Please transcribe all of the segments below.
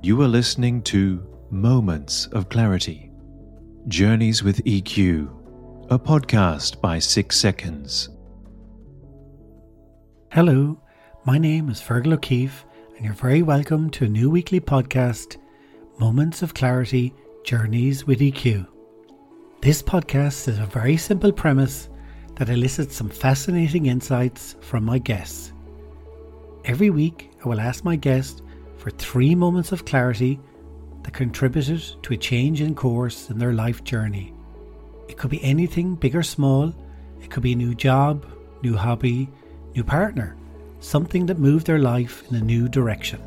You are listening to Moments of Clarity Journeys with EQ, a podcast by Six Seconds. Hello, my name is Fergal O'Keefe, and you're very welcome to a new weekly podcast, Moments of Clarity Journeys with EQ. This podcast is a very simple premise that elicits some fascinating insights from my guests. Every week, I will ask my guest for three moments of clarity that contributed to a change in course in their life journey. It could be anything big or small, it could be a new job, new hobby, new partner, something that moved their life in a new direction.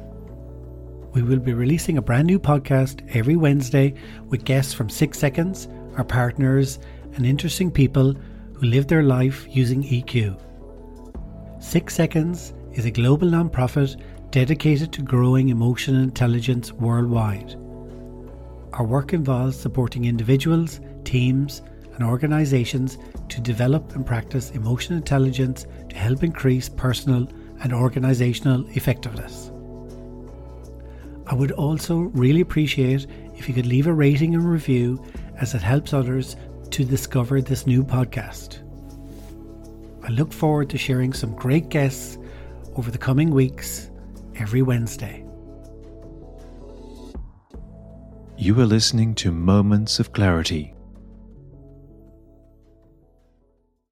We will be releasing a brand new podcast every Wednesday with guests from Six Seconds, our partners, and interesting people who live their life using EQ. Six Seconds is a global nonprofit dedicated to growing emotional intelligence worldwide. Our work involves supporting individuals, teams, and organizations to develop and practice emotional intelligence to help increase personal and organizational effectiveness. I would also really appreciate if you could leave a rating and review as it helps others to discover this new podcast. I look forward to sharing some great guests over the coming weeks every Wednesday. You are listening to Moments of Clarity